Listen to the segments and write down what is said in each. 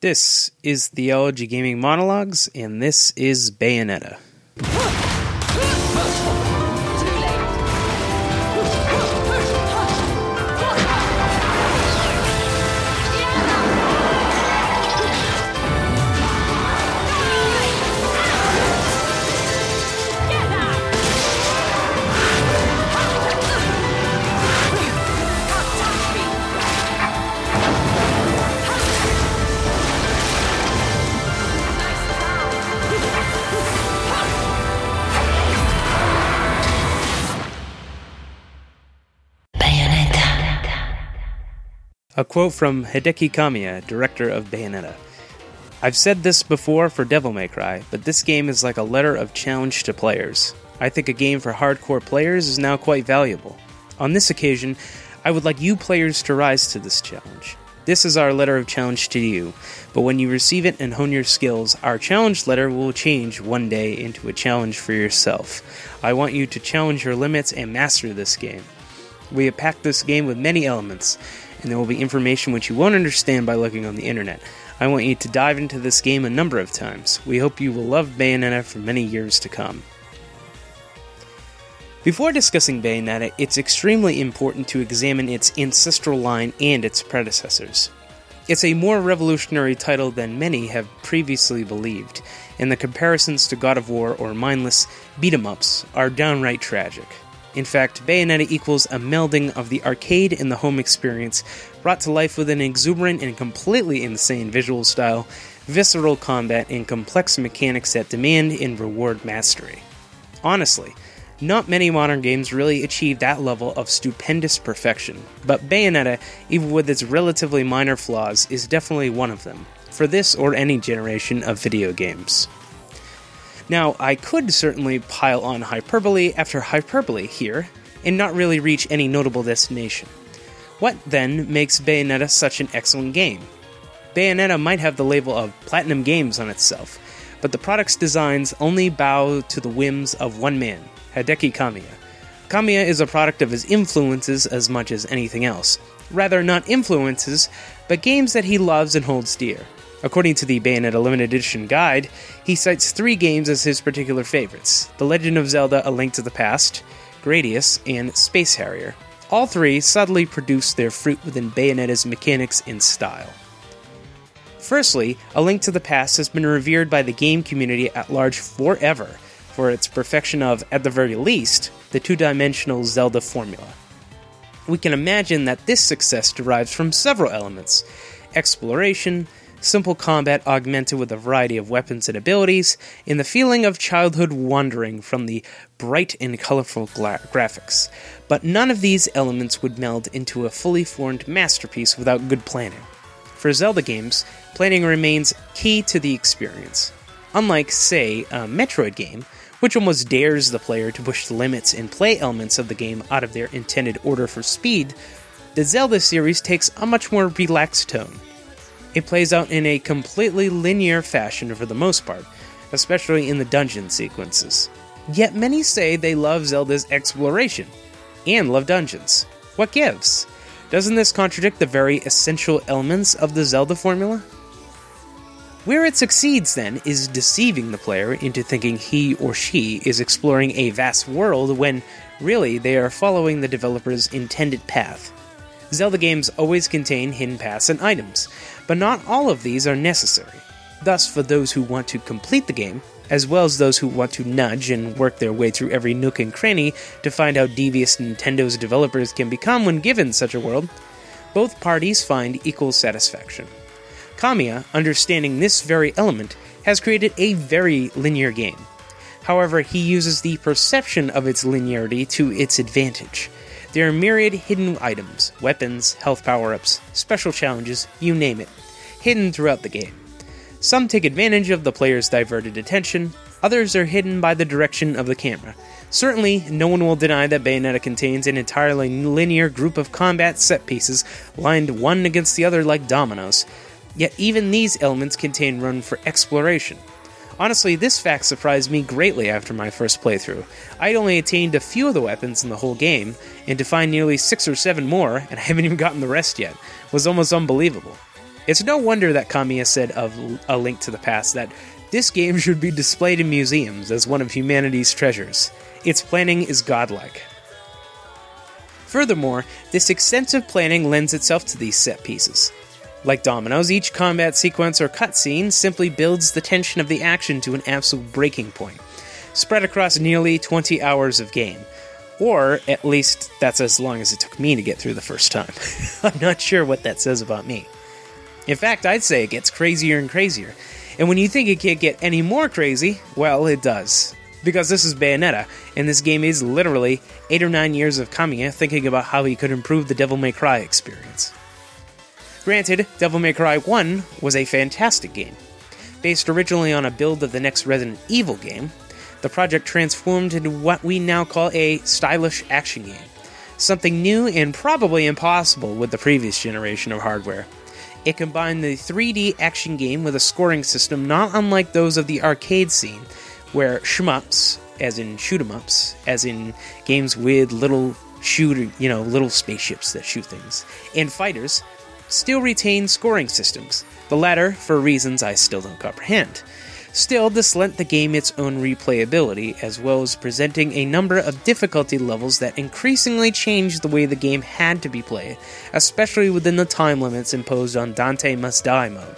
This is Theology Gaming Monologues, and this is Bayonetta. A quote from Hideki Kamiya, director of Bayonetta. I've said this before for Devil May Cry, but this game is like a letter of challenge to players. I think a game for hardcore players is now quite valuable. On this occasion, I would like you players to rise to this challenge. This is our letter of challenge to you, but when you receive it and hone your skills, our challenge letter will change one day into a challenge for yourself. I want you to challenge your limits and master this game. We have packed this game with many elements, and there will be information which you won't understand by looking on the internet. I want you to dive into this game a number of times. We hope you will love Bayonetta for many years to come. Before discussing Bayonetta, it's extremely important to examine its ancestral line and its predecessors. It's a more revolutionary title than many have previously believed, and the comparisons to God of War or mindless beat 'em ups are downright tragic. In fact, Bayonetta equals a melding of the arcade and the home experience, brought to life with an exuberant and completely insane visual style, visceral combat, and complex mechanics that demand and reward mastery. Honestly, not many modern games really achieve that level of stupendous perfection, but Bayonetta, even with its relatively minor flaws, is definitely one of them, for this or any generation of video games. Now, I could certainly pile on hyperbole after hyperbole here, and not really reach any notable destination. What then makes Bayonetta such an excellent game? Bayonetta might have the label of Platinum Games on itself, but the product's designs only bow to the whims of one man, Hideki Kamiya. Kamiya is a product of his influences as much as anything else. Rather, not influences, but games that he loves and holds dear. According to the Bayonetta Limited Edition guide, he cites three games as his particular favorites The Legend of Zelda A Link to the Past, Gradius, and Space Harrier. All three subtly produce their fruit within Bayonetta's mechanics and style. Firstly, A Link to the Past has been revered by the game community at large forever for its perfection of, at the very least, the two dimensional Zelda formula. We can imagine that this success derives from several elements exploration, simple combat augmented with a variety of weapons and abilities, and the feeling of childhood wandering from the bright and colorful gra- graphics. But none of these elements would meld into a fully formed masterpiece without good planning. For Zelda games, planning remains key to the experience. Unlike, say, a Metroid game, which almost dares the player to push the limits and play elements of the game out of their intended order for speed, the Zelda series takes a much more relaxed tone. It plays out in a completely linear fashion for the most part, especially in the dungeon sequences. Yet many say they love Zelda's exploration and love dungeons. What gives? Doesn't this contradict the very essential elements of the Zelda formula? Where it succeeds, then, is deceiving the player into thinking he or she is exploring a vast world when, really, they are following the developer's intended path. Zelda games always contain hidden paths and items, but not all of these are necessary. Thus, for those who want to complete the game, as well as those who want to nudge and work their way through every nook and cranny to find how devious Nintendo's developers can become when given such a world, both parties find equal satisfaction. Kamiya, understanding this very element, has created a very linear game. However, he uses the perception of its linearity to its advantage. There are myriad hidden items, weapons, health power ups, special challenges, you name it, hidden throughout the game. Some take advantage of the player's diverted attention, others are hidden by the direction of the camera. Certainly, no one will deny that Bayonetta contains an entirely linear group of combat set pieces lined one against the other like dominoes, yet even these elements contain room for exploration. Honestly, this fact surprised me greatly after my first playthrough. I'd only attained a few of the weapons in the whole game, and to find nearly six or seven more, and I haven't even gotten the rest yet, was almost unbelievable. It's no wonder that Kamiya said of A Link to the Past that this game should be displayed in museums as one of humanity's treasures. Its planning is godlike. Furthermore, this extensive planning lends itself to these set pieces. Like dominoes, each combat sequence or cutscene simply builds the tension of the action to an absolute breaking point, spread across nearly 20 hours of game. Or, at least, that's as long as it took me to get through the first time. I'm not sure what that says about me. In fact, I'd say it gets crazier and crazier. And when you think it can't get any more crazy, well, it does. Because this is Bayonetta, and this game is literally 8 or 9 years of Kamiya thinking about how he could improve the Devil May Cry experience. Granted, Devil May Cry 1 was a fantastic game. Based originally on a build of the next Resident Evil game, the project transformed into what we now call a stylish action game. Something new and probably impossible with the previous generation of hardware. It combined the 3D action game with a scoring system not unlike those of the arcade scene, where shmups, as in shoot 'em ups, as in games with little shooter, you know, little spaceships that shoot things, and fighters, still retain scoring systems, the latter for reasons I still don't comprehend. Still, this lent the game its own replayability, as well as presenting a number of difficulty levels that increasingly changed the way the game had to be played, especially within the time limits imposed on Dante Must Die mode.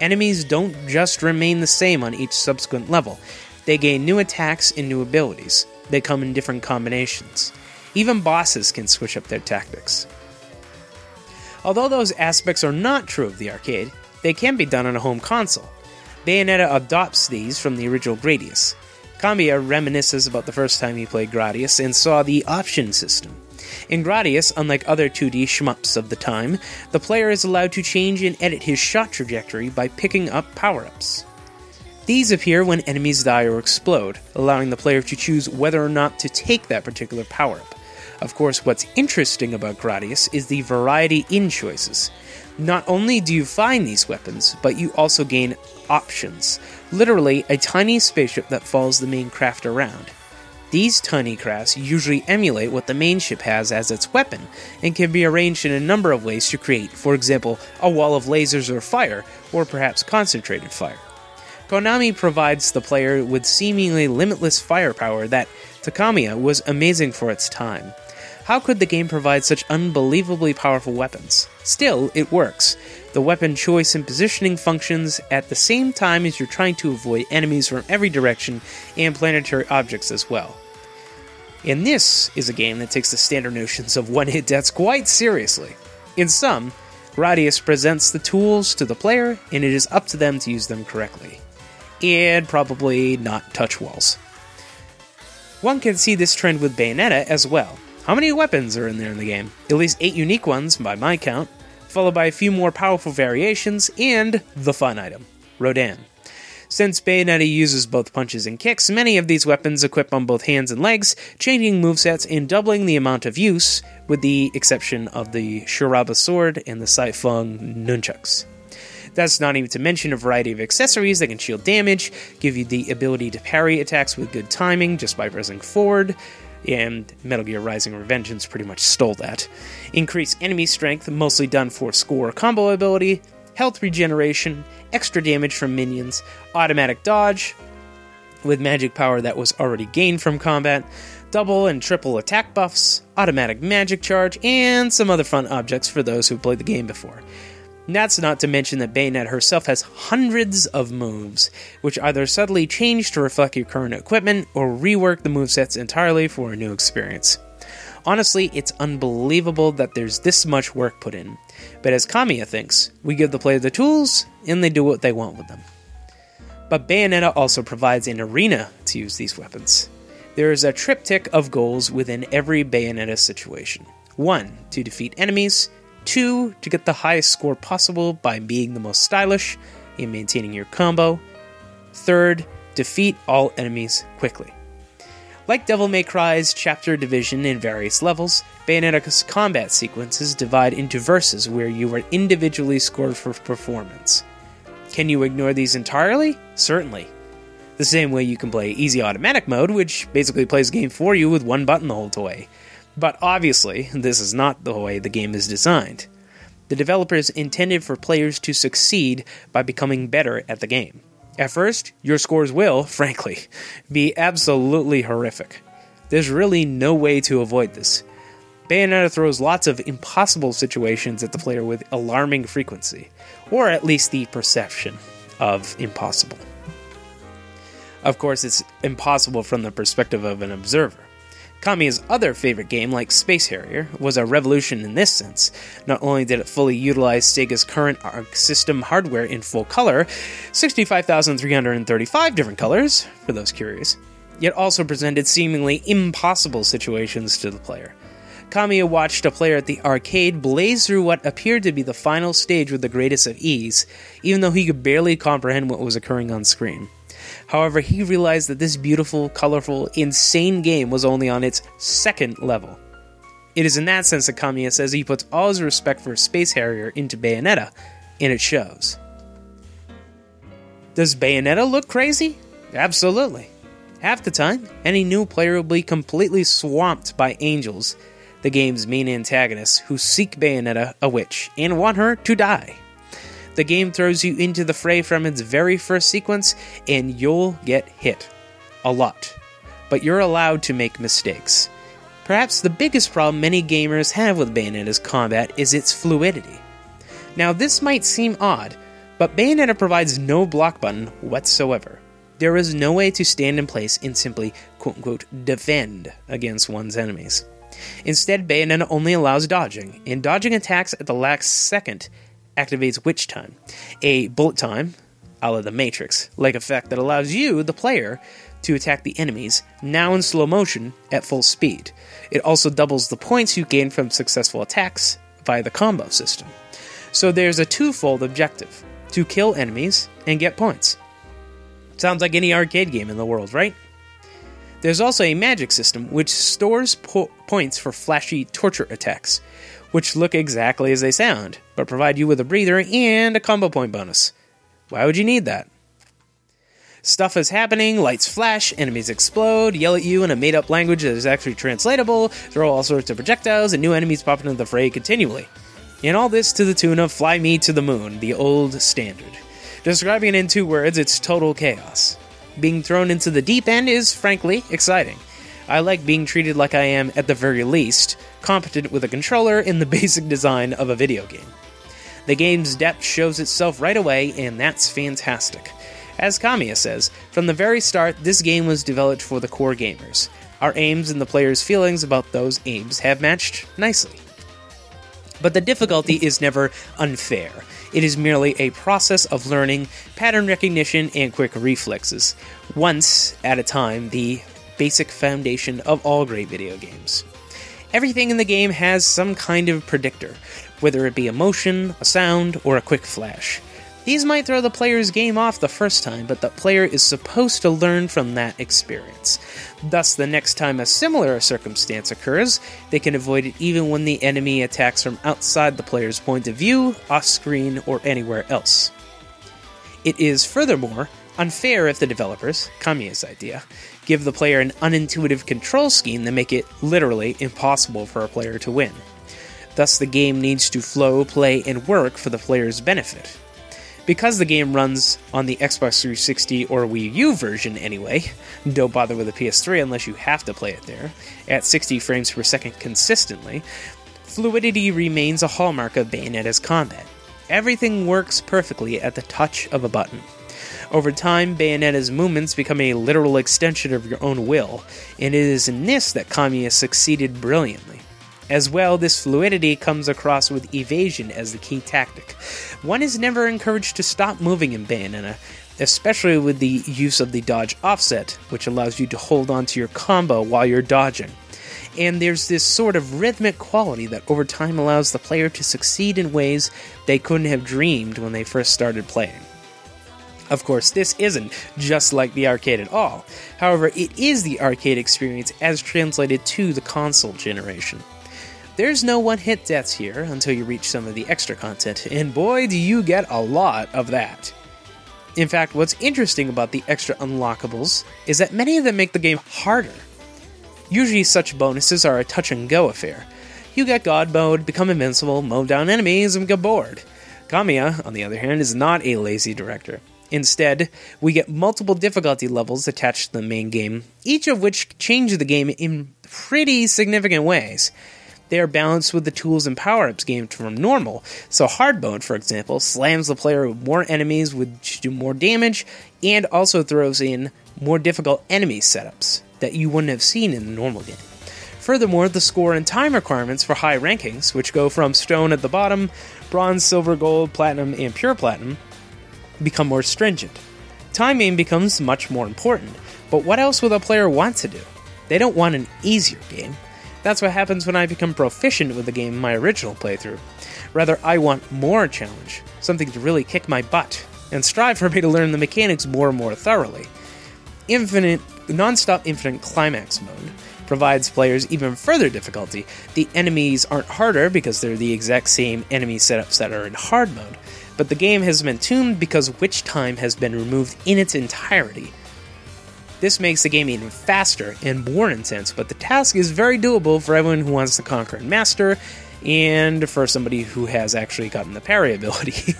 Enemies don't just remain the same on each subsequent level, they gain new attacks and new abilities. They come in different combinations. Even bosses can switch up their tactics. Although those aspects are not true of the arcade, they can be done on a home console. Bayonetta adopts these from the original Gradius. Kamiya reminisces about the first time he played Gradius and saw the option system. In Gradius, unlike other 2D shmups of the time, the player is allowed to change and edit his shot trajectory by picking up power ups. These appear when enemies die or explode, allowing the player to choose whether or not to take that particular power up. Of course, what's interesting about Gradius is the variety in choices. Not only do you find these weapons, but you also gain options. Literally, a tiny spaceship that follows the main craft around. These tiny crafts usually emulate what the main ship has as its weapon, and can be arranged in a number of ways to create, for example, a wall of lasers or fire, or perhaps concentrated fire. Konami provides the player with seemingly limitless firepower that, to Kamiya was amazing for its time. How could the game provide such unbelievably powerful weapons? Still, it works. The weapon choice and positioning functions at the same time as you're trying to avoid enemies from every direction and planetary objects as well. And this is a game that takes the standard notions of one hit deaths quite seriously. In sum, Gradius presents the tools to the player, and it is up to them to use them correctly. And probably not touch walls. One can see this trend with Bayonetta as well. How many weapons are in there in the game? At least 8 unique ones, by my count, followed by a few more powerful variations, and the fun item Rodin. Since Bayonetta uses both punches and kicks, many of these weapons equip on both hands and legs, changing movesets and doubling the amount of use, with the exception of the Shuraba sword and the Sai Fon nunchucks. That's not even to mention a variety of accessories that can shield damage, give you the ability to parry attacks with good timing just by pressing forward, and Metal Gear Rising Revengeance pretty much stole that. Increase enemy strength, mostly done for score combo ability, health regeneration, extra damage from minions, automatic dodge, with magic power that was already gained from combat, double and triple attack buffs, automatic magic charge, and some other fun objects for those who played the game before. That's not to mention that Bayonetta herself has hundreds of moves, which either subtly change to reflect your current equipment or rework the movesets entirely for a new experience. Honestly, it's unbelievable that there's this much work put in. But as Kamiya thinks, we give the player the tools, and they do what they want with them. But Bayonetta also provides an arena to use these weapons. There is a triptych of goals within every Bayonetta situation. 1. To defeat enemies, Two, to get the highest score possible by being the most stylish and maintaining your combo. Third, defeat all enemies quickly. Like Devil May Cry's chapter division in various levels, Bayonetta's combat sequences divide into verses where you are individually scored for performance. Can you ignore these entirely? Certainly. The same way you can play Easy Automatic Mode, which basically plays the game for you with one button the whole way. But obviously, this is not the way the game is designed. The developers intended for players to succeed by becoming better at the game. At first, your scores will, frankly, be absolutely horrific. There's really no way to avoid this. Bayonetta throws lots of impossible situations at the player with alarming frequency, or at least the perception of impossible. Of course, it's impossible from the perspective of an observer. Kamiya's other favorite game, like Space Harrier, was a revolution in this sense. Not only did it fully utilize Sega's current Arc System hardware in full color 65,335 different colors, for those curious yet also presented seemingly impossible situations to the player. Kamiya watched a player at the arcade blaze through what appeared to be the final stage with the greatest of ease, even though he could barely comprehend what was occurring on screen. However, he realized that this beautiful, colorful, insane game was only on its second level. It is in that sense that Kamiya says he puts all his respect for Space Harrier into Bayonetta, and it shows. Does Bayonetta look crazy? Absolutely. Half the time, any new player will be completely swamped by angels, the game's main antagonists, who seek Bayonetta, a witch, and want her to die. The game throws you into the fray from its very first sequence, and you'll get hit. A lot. But you're allowed to make mistakes. Perhaps the biggest problem many gamers have with Bayonetta's combat is its fluidity. Now, this might seem odd, but Bayonetta provides no block button whatsoever. There is no way to stand in place and simply quote unquote defend against one's enemies. Instead, Bayonetta only allows dodging, and dodging attacks at the last second activates Witch Time, a bullet time, a la the Matrix, like effect that allows you, the player, to attack the enemies, now in slow motion, at full speed. It also doubles the points you gain from successful attacks via the combo system. So there's a twofold objective to kill enemies and get points. Sounds like any arcade game in the world, right? There's also a magic system which stores po- points for flashy torture attacks, which look exactly as they sound, but provide you with a breather and a combo point bonus. Why would you need that? Stuff is happening, lights flash, enemies explode, yell at you in a made up language that is actually translatable, throw all sorts of projectiles, and new enemies pop into the fray continually. And all this to the tune of Fly Me to the Moon, the old standard. Describing it in two words, it's total chaos. Being thrown into the deep end is, frankly, exciting. I like being treated like I am, at the very least, competent with a controller in the basic design of a video game. The game's depth shows itself right away, and that's fantastic. As Kamiya says, from the very start, this game was developed for the core gamers. Our aims and the player's feelings about those aims have matched nicely. But the difficulty is never unfair. It is merely a process of learning, pattern recognition, and quick reflexes, once at a time, the basic foundation of all great video games. Everything in the game has some kind of predictor, whether it be a motion, a sound, or a quick flash. These might throw the player's game off the first time, but the player is supposed to learn from that experience. Thus, the next time a similar circumstance occurs, they can avoid it even when the enemy attacks from outside the player's point of view, off screen, or anywhere else. It is, furthermore, unfair if the developers, Kamiya's idea, give the player an unintuitive control scheme that make it literally impossible for a player to win. Thus, the game needs to flow, play, and work for the player's benefit. Because the game runs on the Xbox 360 or Wii U version anyway, don't bother with a PS3 unless you have to play it there, at 60 frames per second consistently, fluidity remains a hallmark of Bayonetta's combat. Everything works perfectly at the touch of a button. Over time, Bayonetta's movements become a literal extension of your own will, and it is in this that Kamiya succeeded brilliantly. As well, this fluidity comes across with evasion as the key tactic. One is never encouraged to stop moving in Bayonetta, especially with the use of the dodge offset, which allows you to hold onto your combo while you're dodging. And there's this sort of rhythmic quality that over time allows the player to succeed in ways they couldn't have dreamed when they first started playing. Of course, this isn't just like the arcade at all. However, it is the arcade experience as translated to the console generation. There's no one hit deaths here until you reach some of the extra content, and boy, do you get a lot of that. In fact, what's interesting about the extra unlockables is that many of them make the game harder. Usually, such bonuses are a touch and go affair. you get God mode, become invincible, mow down enemies, and get bored. Kamiya, on the other hand, is not a lazy director. Instead, we get multiple difficulty levels attached to the main game, each of which change the game in pretty significant ways. They are balanced with the tools and power ups gained from normal. So, hard mode, for example, slams the player with more enemies which do more damage and also throws in more difficult enemy setups that you wouldn't have seen in the normal game. Furthermore, the score and time requirements for high rankings, which go from stone at the bottom, bronze, silver, gold, platinum, and pure platinum, become more stringent. Timing becomes much more important, but what else would a player want to do? They don't want an easier game. That's what happens when I become proficient with the game in my original playthrough. Rather, I want more challenge, something to really kick my butt, and strive for me to learn the mechanics more and more thoroughly. Infinite, non-stop infinite climax mode provides players even further difficulty. The enemies aren't harder because they're the exact same enemy setups that are in hard mode, but the game has been tuned because witch time has been removed in its entirety. This makes the game even faster and more intense, but the task is very doable for everyone who wants to conquer and master, and for somebody who has actually gotten the parry ability.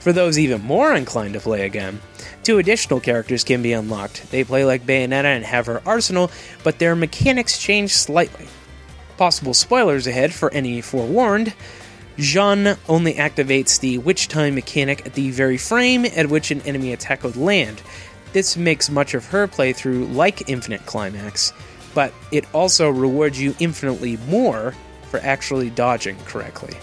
for those even more inclined to play again, two additional characters can be unlocked. They play like Bayonetta and have her arsenal, but their mechanics change slightly. Possible spoilers ahead for any forewarned. Jeanne only activates the Witch Time mechanic at the very frame at which an enemy attack would land, this makes much of her playthrough like Infinite Climax, but it also rewards you infinitely more for actually dodging correctly.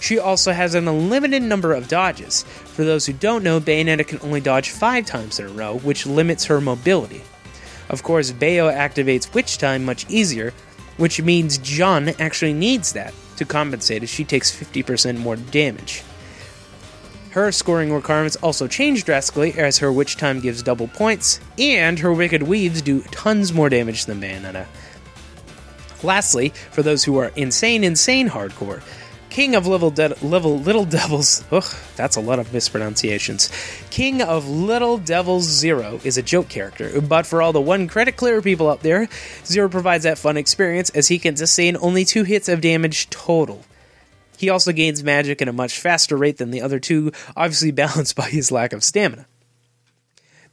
She also has an unlimited number of dodges. For those who don't know, Bayonetta can only dodge 5 times in a row, which limits her mobility. Of course, Bayo activates Witch Time much easier, which means Jeanne actually needs that to compensate as she takes 50% more damage. Her scoring requirements also change drastically as her Witch Time gives double points, and her Wicked Weaves do tons more damage than Bayonetta. Lastly, for those who are insane, insane hardcore, King of Level, De- Level Little Devils. Ugh, that's a lot of mispronunciations. King of Little Devils Zero is a joke character, but for all the one credit clear people out there, Zero provides that fun experience as he can sustain only two hits of damage total. He also gains magic at a much faster rate than the other two, obviously balanced by his lack of stamina.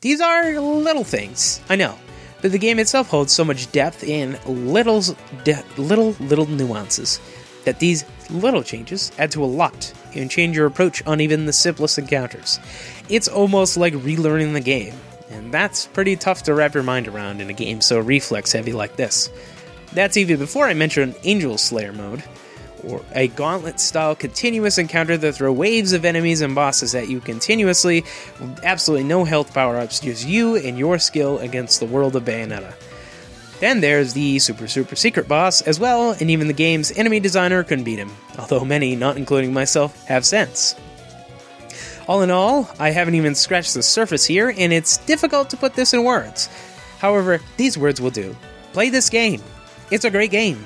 These are little things, I know, but the game itself holds so much depth and little, de- little, little nuances that these little changes add to a lot and change your approach on even the simplest encounters. It's almost like relearning the game, and that's pretty tough to wrap your mind around in a game so reflex heavy like this. That's even before I mention Angel Slayer mode, or a gauntlet style continuous encounter that throw waves of enemies and bosses at you continuously with absolutely no health power ups, just you and your skill against the world of Bayonetta. Then there's the super super secret boss as well, and even the game's enemy designer couldn't beat him, although many, not including myself, have since. All in all, I haven't even scratched the surface here, and it's difficult to put this in words. However, these words will do. Play this game. It's a great game.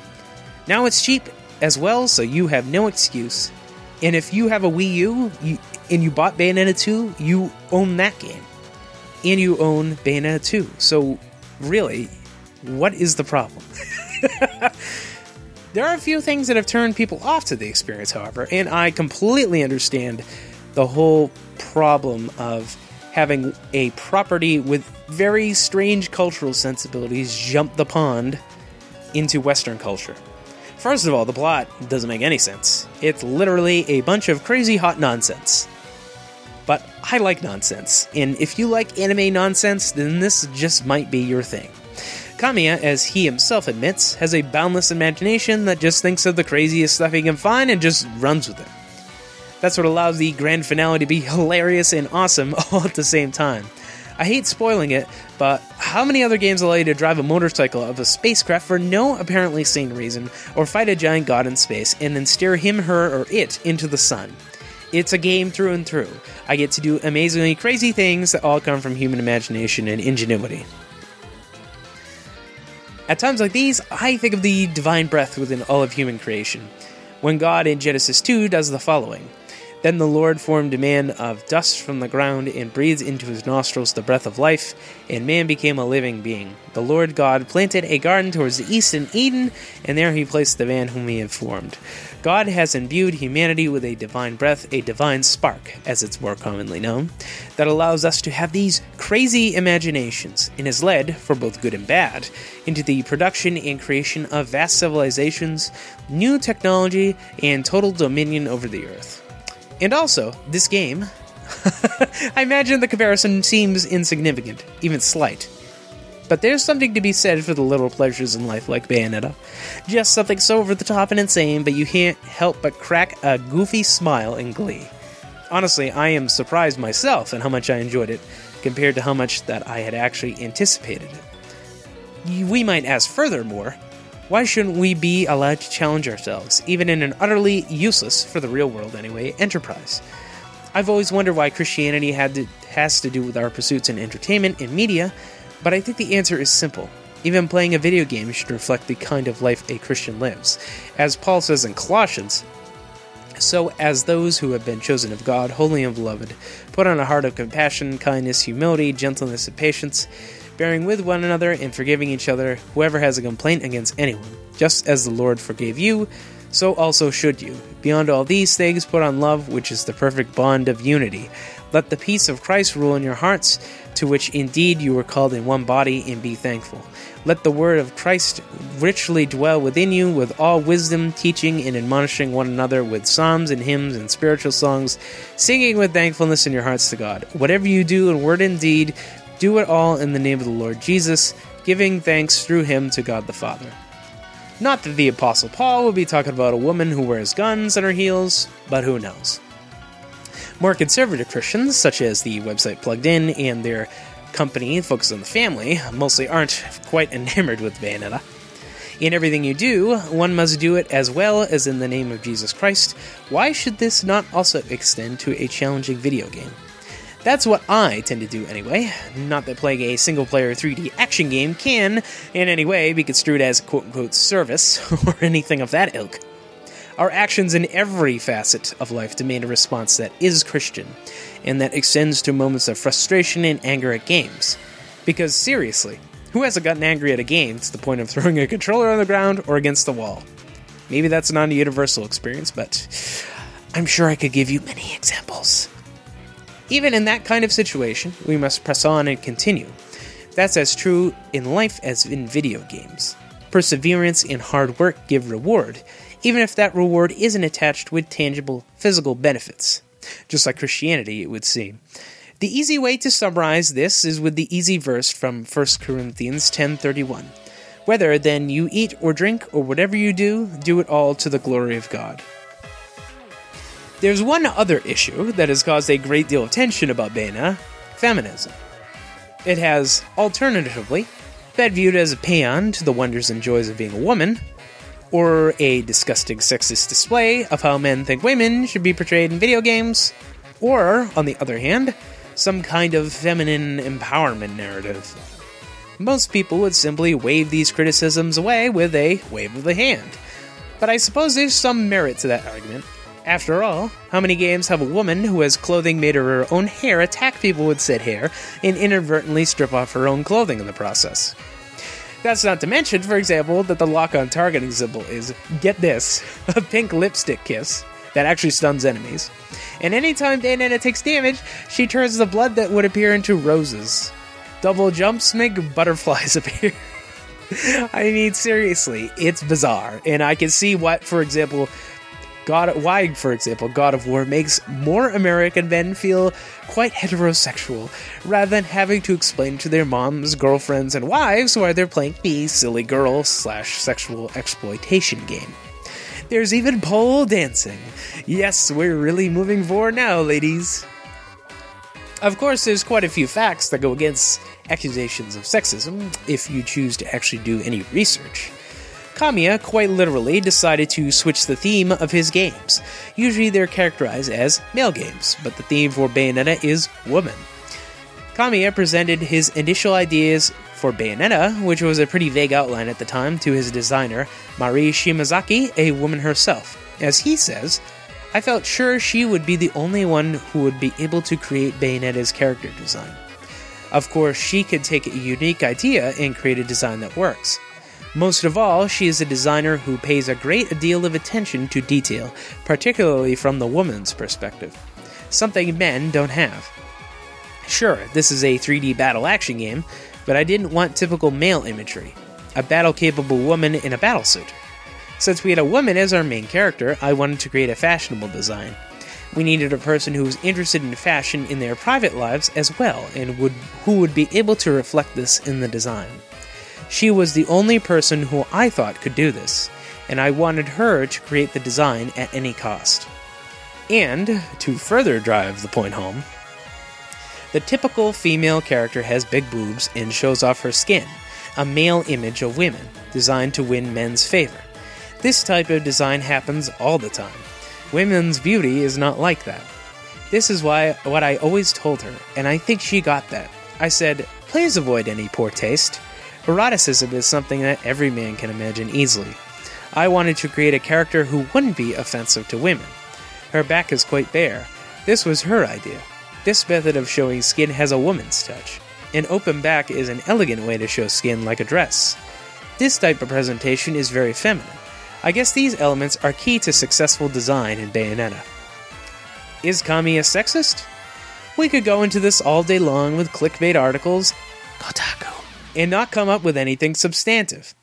Now it's cheap as well, so you have no excuse. And if you have a Wii U you, and you bought Bayonetta 2, you own that game. And you own Bayonetta 2. So, really, what is the problem? there are a few things that have turned people off to the experience, however, and I completely understand the whole problem of having a property with very strange cultural sensibilities jump the pond into Western culture. First of all, the plot doesn't make any sense. It's literally a bunch of crazy hot nonsense. But I like nonsense, and if you like anime nonsense, then this just might be your thing. Kamiya, as he himself admits, has a boundless imagination that just thinks of the craziest stuff he can find and just runs with it. That's what allows the grand finale to be hilarious and awesome all at the same time. I hate spoiling it, but how many other games allow you to drive a motorcycle of a spacecraft for no apparently sane reason, or fight a giant god in space and then steer him, her, or it into the sun? It's a game through and through. I get to do amazingly crazy things that all come from human imagination and ingenuity. At times like these, I think of the divine breath within all of human creation. When God in Genesis 2 does the following Then the Lord formed a man of dust from the ground and breathed into his nostrils the breath of life, and man became a living being. The Lord God planted a garden towards the east in Eden, and there he placed the man whom he had formed. God has imbued humanity with a divine breath, a divine spark, as it's more commonly known, that allows us to have these crazy imaginations, and has led, for both good and bad, into the production and creation of vast civilizations, new technology, and total dominion over the earth. And also, this game. I imagine the comparison seems insignificant, even slight. But there's something to be said for the little pleasures in life like Bayonetta. Just something so over the top and insane, but you can't help but crack a goofy smile in glee. Honestly, I am surprised myself at how much I enjoyed it, compared to how much that I had actually anticipated it. We might ask furthermore, why shouldn't we be allowed to challenge ourselves, even in an utterly useless, for the real world anyway, enterprise? I've always wondered why Christianity had to, has to do with our pursuits in entertainment and media, but I think the answer is simple. Even playing a video game should reflect the kind of life a Christian lives. As Paul says in Colossians, so, as those who have been chosen of God, holy and beloved, put on a heart of compassion, kindness, humility, gentleness, and patience bearing with one another and forgiving each other, whoever has a complaint against anyone. Just as the Lord forgave you, so also should you. Beyond all these things, put on love, which is the perfect bond of unity. Let the peace of Christ rule in your hearts, to which indeed you were called in one body, and be thankful. Let the word of Christ richly dwell within you with all wisdom, teaching and admonishing one another with psalms and hymns and spiritual songs, singing with thankfulness in your hearts to God. Whatever you do in word and deed, do it all in the name of the Lord Jesus, giving thanks through him to God the Father. Not that the Apostle Paul would be talking about a woman who wears guns on her heels, but who knows. More conservative Christians, such as the website Plugged In and their company Focus on the Family, mostly aren't quite enamored with Bayonetta. In everything you do, one must do it as well as in the name of Jesus Christ. Why should this not also extend to a challenging video game? That's what I tend to do anyway. Not that playing a single player 3D action game can, in any way, be construed as quote unquote service or anything of that ilk. Our actions in every facet of life demand a response that is Christian, and that extends to moments of frustration and anger at games. Because seriously, who hasn't gotten angry at a game to the point of throwing a controller on the ground or against the wall? Maybe that's not a universal experience, but I'm sure I could give you many examples. Even in that kind of situation, we must press on and continue. That's as true in life as in video games. Perseverance and hard work give reward, even if that reward isn't attached with tangible physical benefits. Just like Christianity, it would seem. The easy way to summarize this is with the easy verse from 1 Corinthians 10:31. Whether then you eat or drink or whatever you do, do it all to the glory of God. There's one other issue that has caused a great deal of tension about Bayonetta feminism. It has, alternatively, been viewed as a paean to the wonders and joys of being a woman, or a disgusting sexist display of how men think women should be portrayed in video games, or, on the other hand, some kind of feminine empowerment narrative. Most people would simply wave these criticisms away with a wave of the hand. But I suppose there's some merit to that argument, after all, how many games have a woman who has clothing made of her own hair attack people with said hair and inadvertently strip off her own clothing in the process? That's not to mention, for example, that the lock on targeting symbol is, get this, a pink lipstick kiss that actually stuns enemies. And anytime Bayonetta takes damage, she turns the blood that would appear into roses. Double jumps make butterflies appear. I mean, seriously, it's bizarre. And I can see what, for example, God, why, for example, God of War makes more American men feel quite heterosexual, rather than having to explain to their moms, girlfriends, and wives why they're playing the silly girl slash sexual exploitation game. There's even pole dancing. Yes, we're really moving forward now, ladies. Of course, there's quite a few facts that go against accusations of sexism if you choose to actually do any research. Kamiya quite literally decided to switch the theme of his games. Usually they're characterized as male games, but the theme for Bayonetta is woman. Kamiya presented his initial ideas for Bayonetta, which was a pretty vague outline at the time, to his designer, Mari Shimazaki, a woman herself. As he says, I felt sure she would be the only one who would be able to create Bayonetta's character design. Of course, she could take a unique idea and create a design that works. Most of all, she is a designer who pays a great deal of attention to detail, particularly from the woman's perspective, something men don't have. Sure, this is a 3D battle action game, but I didn't want typical male imagery a battle capable woman in a battlesuit. Since we had a woman as our main character, I wanted to create a fashionable design. We needed a person who was interested in fashion in their private lives as well, and would, who would be able to reflect this in the design. She was the only person who I thought could do this, and I wanted her to create the design at any cost. And, to further drive the point home, the typical female character has big boobs and shows off her skin, a male image of women, designed to win men's favor. This type of design happens all the time. Women's beauty is not like that. This is why what I always told her, and I think she got that. I said, please avoid any poor taste. Eroticism is something that every man can imagine easily. I wanted to create a character who wouldn't be offensive to women. Her back is quite bare. This was her idea. This method of showing skin has a woman's touch. An open back is an elegant way to show skin like a dress. This type of presentation is very feminine. I guess these elements are key to successful design in Bayonetta. Is Kamiya sexist? We could go into this all day long with clickbait articles, Kotaku, and not come up with anything substantive.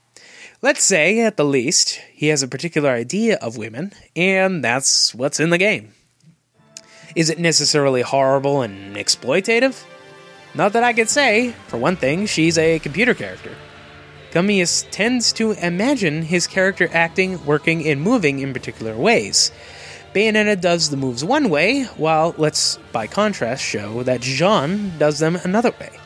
Let's say, at the least, he has a particular idea of women, and that's what's in the game. Is it necessarily horrible and exploitative? Not that I could say. For one thing, she's a computer character. Gummius tends to imagine his character acting, working, and moving in particular ways. Bayonetta does the moves one way, while let's, by contrast, show that Jeanne does them another way.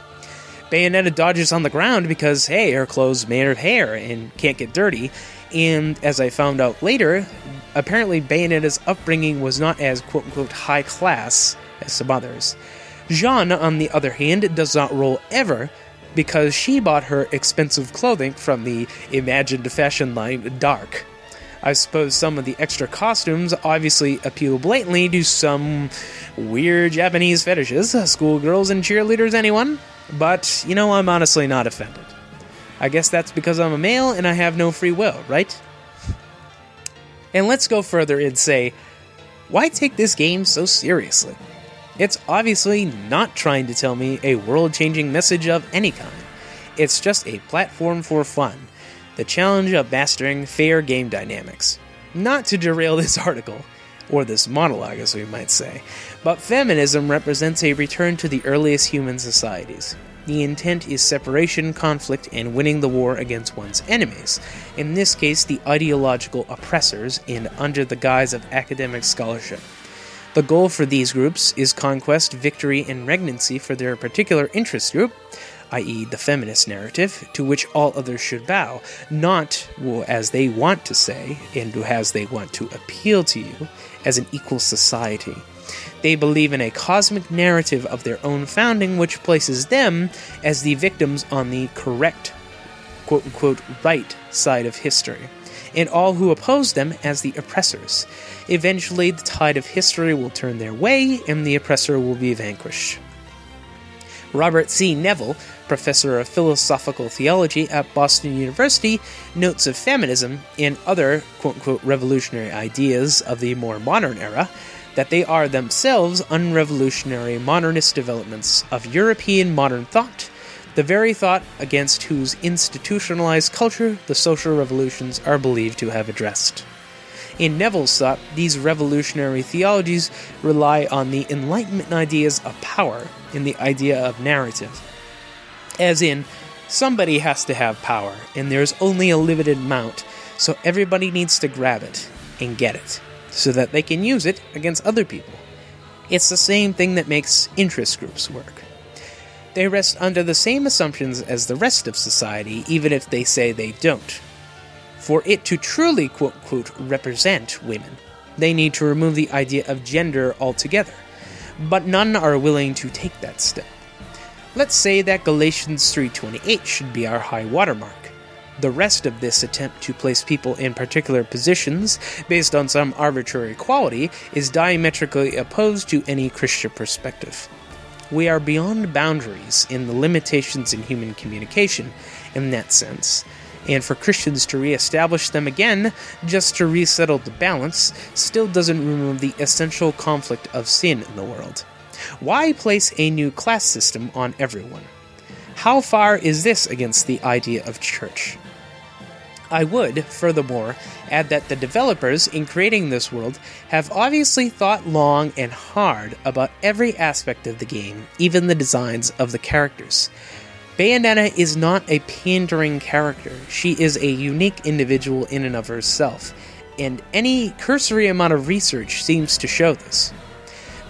Bayonetta dodges on the ground because, hey, her clothes made of hair and can't get dirty, and as I found out later, apparently Bayonetta's upbringing was not as quote unquote high class as some others. Jeanne, on the other hand, does not roll ever because she bought her expensive clothing from the imagined fashion line Dark. I suppose some of the extra costumes obviously appeal blatantly to some weird Japanese fetishes, schoolgirls and cheerleaders, anyone? But, you know, I'm honestly not offended. I guess that's because I'm a male and I have no free will, right? And let's go further and say, why take this game so seriously? It's obviously not trying to tell me a world changing message of any kind. It's just a platform for fun. The challenge of mastering fair game dynamics. Not to derail this article, or this monologue as we might say, but feminism represents a return to the earliest human societies. The intent is separation, conflict, and winning the war against one's enemies, in this case, the ideological oppressors, and under the guise of academic scholarship. The goal for these groups is conquest, victory, and regnancy for their particular interest group, i.e., the feminist narrative, to which all others should bow, not as they want to say and as they want to appeal to you, as an equal society. They believe in a cosmic narrative of their own founding, which places them as the victims on the correct, quote unquote, right side of history, and all who oppose them as the oppressors. Eventually, the tide of history will turn their way, and the oppressor will be vanquished. Robert C. Neville, professor of philosophical theology at Boston University, notes of feminism and other quote unquote revolutionary ideas of the more modern era that they are themselves unrevolutionary modernist developments of European modern thought, the very thought against whose institutionalized culture the social revolutions are believed to have addressed. In Neville's thought, these revolutionary theologies rely on the Enlightenment ideas of power and the idea of narrative. As in, somebody has to have power, and there's only a limited amount, so everybody needs to grab it and get it, so that they can use it against other people. It's the same thing that makes interest groups work. They rest under the same assumptions as the rest of society, even if they say they don't. For it to truly quote unquote represent women, they need to remove the idea of gender altogether. But none are willing to take that step. Let's say that Galatians 3:28 should be our high watermark. The rest of this attempt to place people in particular positions based on some arbitrary quality is diametrically opposed to any Christian perspective. We are beyond boundaries in the limitations in human communication, in that sense, and for Christians to re-establish them again, just to resettle the balance, still doesn't remove the essential conflict of sin in the world. Why place a new class system on everyone? How far is this against the idea of church? I would, furthermore, add that the developers in creating this world have obviously thought long and hard about every aspect of the game, even the designs of the characters. Bayonetta is not a pandering character. She is a unique individual in and of herself, and any cursory amount of research seems to show this.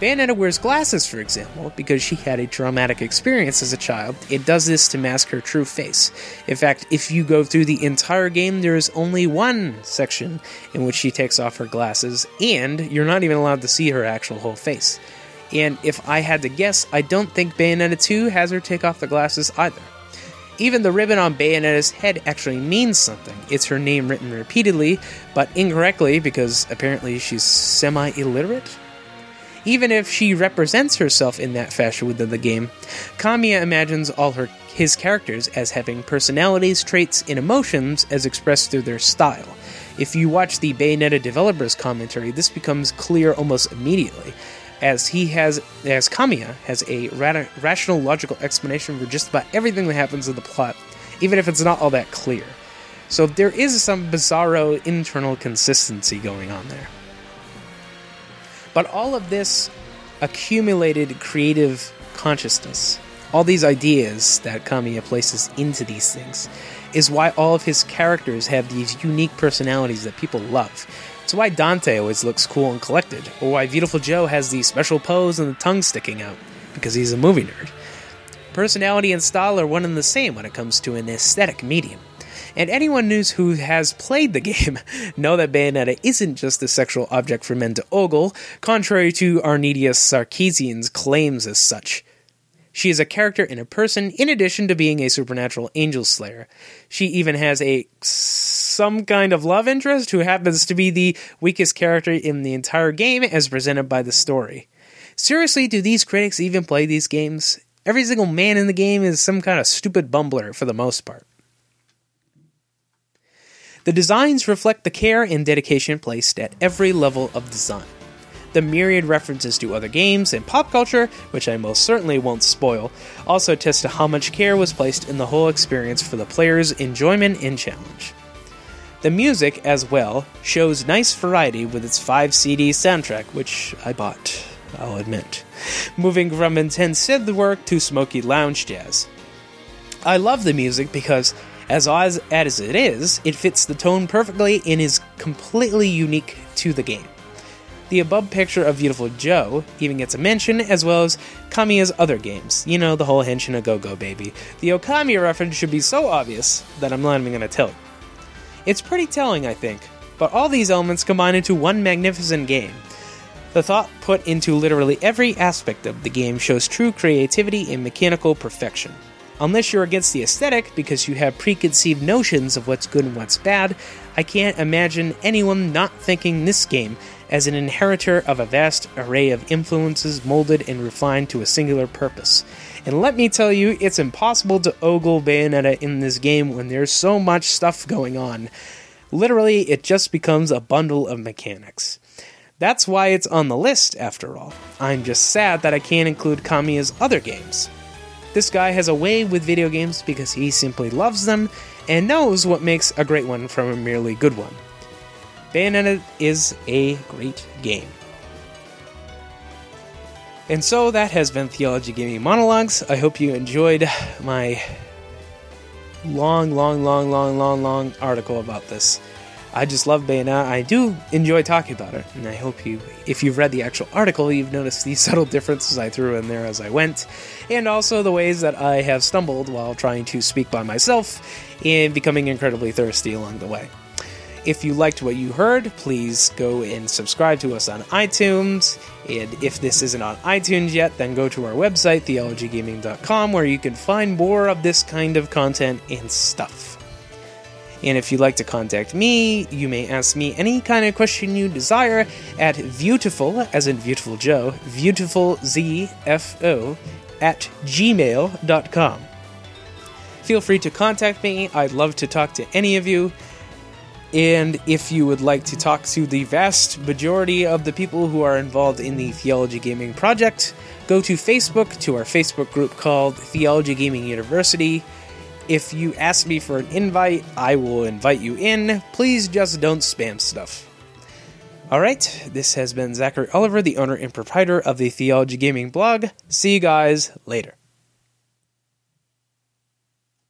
Bayonetta wears glasses, for example, because she had a traumatic experience as a child. It does this to mask her true face. In fact, if you go through the entire game, there is only one section in which she takes off her glasses, and you're not even allowed to see her actual whole face. And if I had to guess, I don't think Bayonetta 2 has her take off the glasses either. Even the ribbon on Bayonetta's head actually means something. It's her name written repeatedly, but incorrectly because apparently she's semi illiterate? Even if she represents herself in that fashion within the game, Kamiya imagines all her his characters as having personalities, traits, and emotions as expressed through their style. If you watch the Bayonetta developers commentary, this becomes clear almost immediately, as he has as Kamiya has a rational logical explanation for just about everything that happens in the plot, even if it's not all that clear. So there is some bizarro internal consistency going on there. But all of this accumulated creative consciousness, all these ideas that Kamiya places into these things, is why all of his characters have these unique personalities that people love. It's why Dante always looks cool and collected, or why Viewtiful Joe has the special pose and the tongue sticking out, because he's a movie nerd. Personality and style are one and the same when it comes to an aesthetic medium. And anyone who has played the game know that Bayonetta isn't just a sexual object for men to ogle, contrary to Anita Sarkeesian's claims as such. She is a character and a person in addition to being a supernatural angel slayer. She even has a some kind of love interest who happens to be the weakest character in the entire game as presented by the story. Seriously, do these critics even play these games? Every single man in the game is some kind of stupid bumbler for the most part. The designs reflect the care and dedication placed at every level of design. The myriad references to other games and pop culture, which I most certainly won't spoil, also attest to how much care was placed in the whole experience for the player's enjoyment and challenge. The music, as well, shows nice variety with its 5 CD soundtrack, which I bought, I'll admit, moving from intense synth work to smoky lounge jazz. I love the music because as odd as it is, it fits the tone perfectly and is completely unique to the game. The above picture of Viewtiful Joe even gets a mention, as well as Kamiya's other games. You know, the whole Henshin a Go Go Baby. The Okami reference should be so obvious that I'm not even to tell. It's pretty telling, I think, but all these elements combine into one magnificent game. The thought put into literally every aspect of the game shows true creativity and mechanical perfection. Unless you're against the aesthetic because you have preconceived notions of what's good and what's bad, I can't imagine anyone not thinking this game as an inheritor of a vast array of influences molded and refined to a singular purpose. And let me tell you, it's impossible to ogle Bayonetta in this game when there's so much stuff going on. Literally, it just becomes a bundle of mechanics. That's why it's on the list, after all. I'm just sad that I can't include Kamiya's other games. This guy has a way with video games because he simply loves them and knows what makes a great one from a merely good one. Bayonetta is a great game. And so that has been Theology Gaming Monologues. I hope you enjoyed my long, long, long, long, long, long article about this. I just love Bayonetta. I do enjoy talking about it, and I hope you, if you've read the actual article, you've noticed the subtle differences I threw in there as I went, and also the ways that I have stumbled while trying to speak by myself and becoming incredibly thirsty along the way. If you liked what you heard, please go and subscribe to us on iTunes. And if this isn't on iTunes yet, then go to our website, theologygaming.com, where you can find more of this kind of content and stuff. And if you'd like to contact me, you may ask me any kind of question you desire at beautiful, as in Viewtiful Joe, beautifulzfo at gmail.com. Feel free to contact me. I'd love to talk to any of you. And if you would like to talk to the vast majority of the people who are involved in the Theology Gaming Project, go to Facebook to our Facebook group called Theology Gaming University. If you ask me for an invite, I will invite you in. Please just don't spam stuff. Alright, this has been Zachary Oliver, the owner and proprietor of the Theology Gaming blog. See you guys later.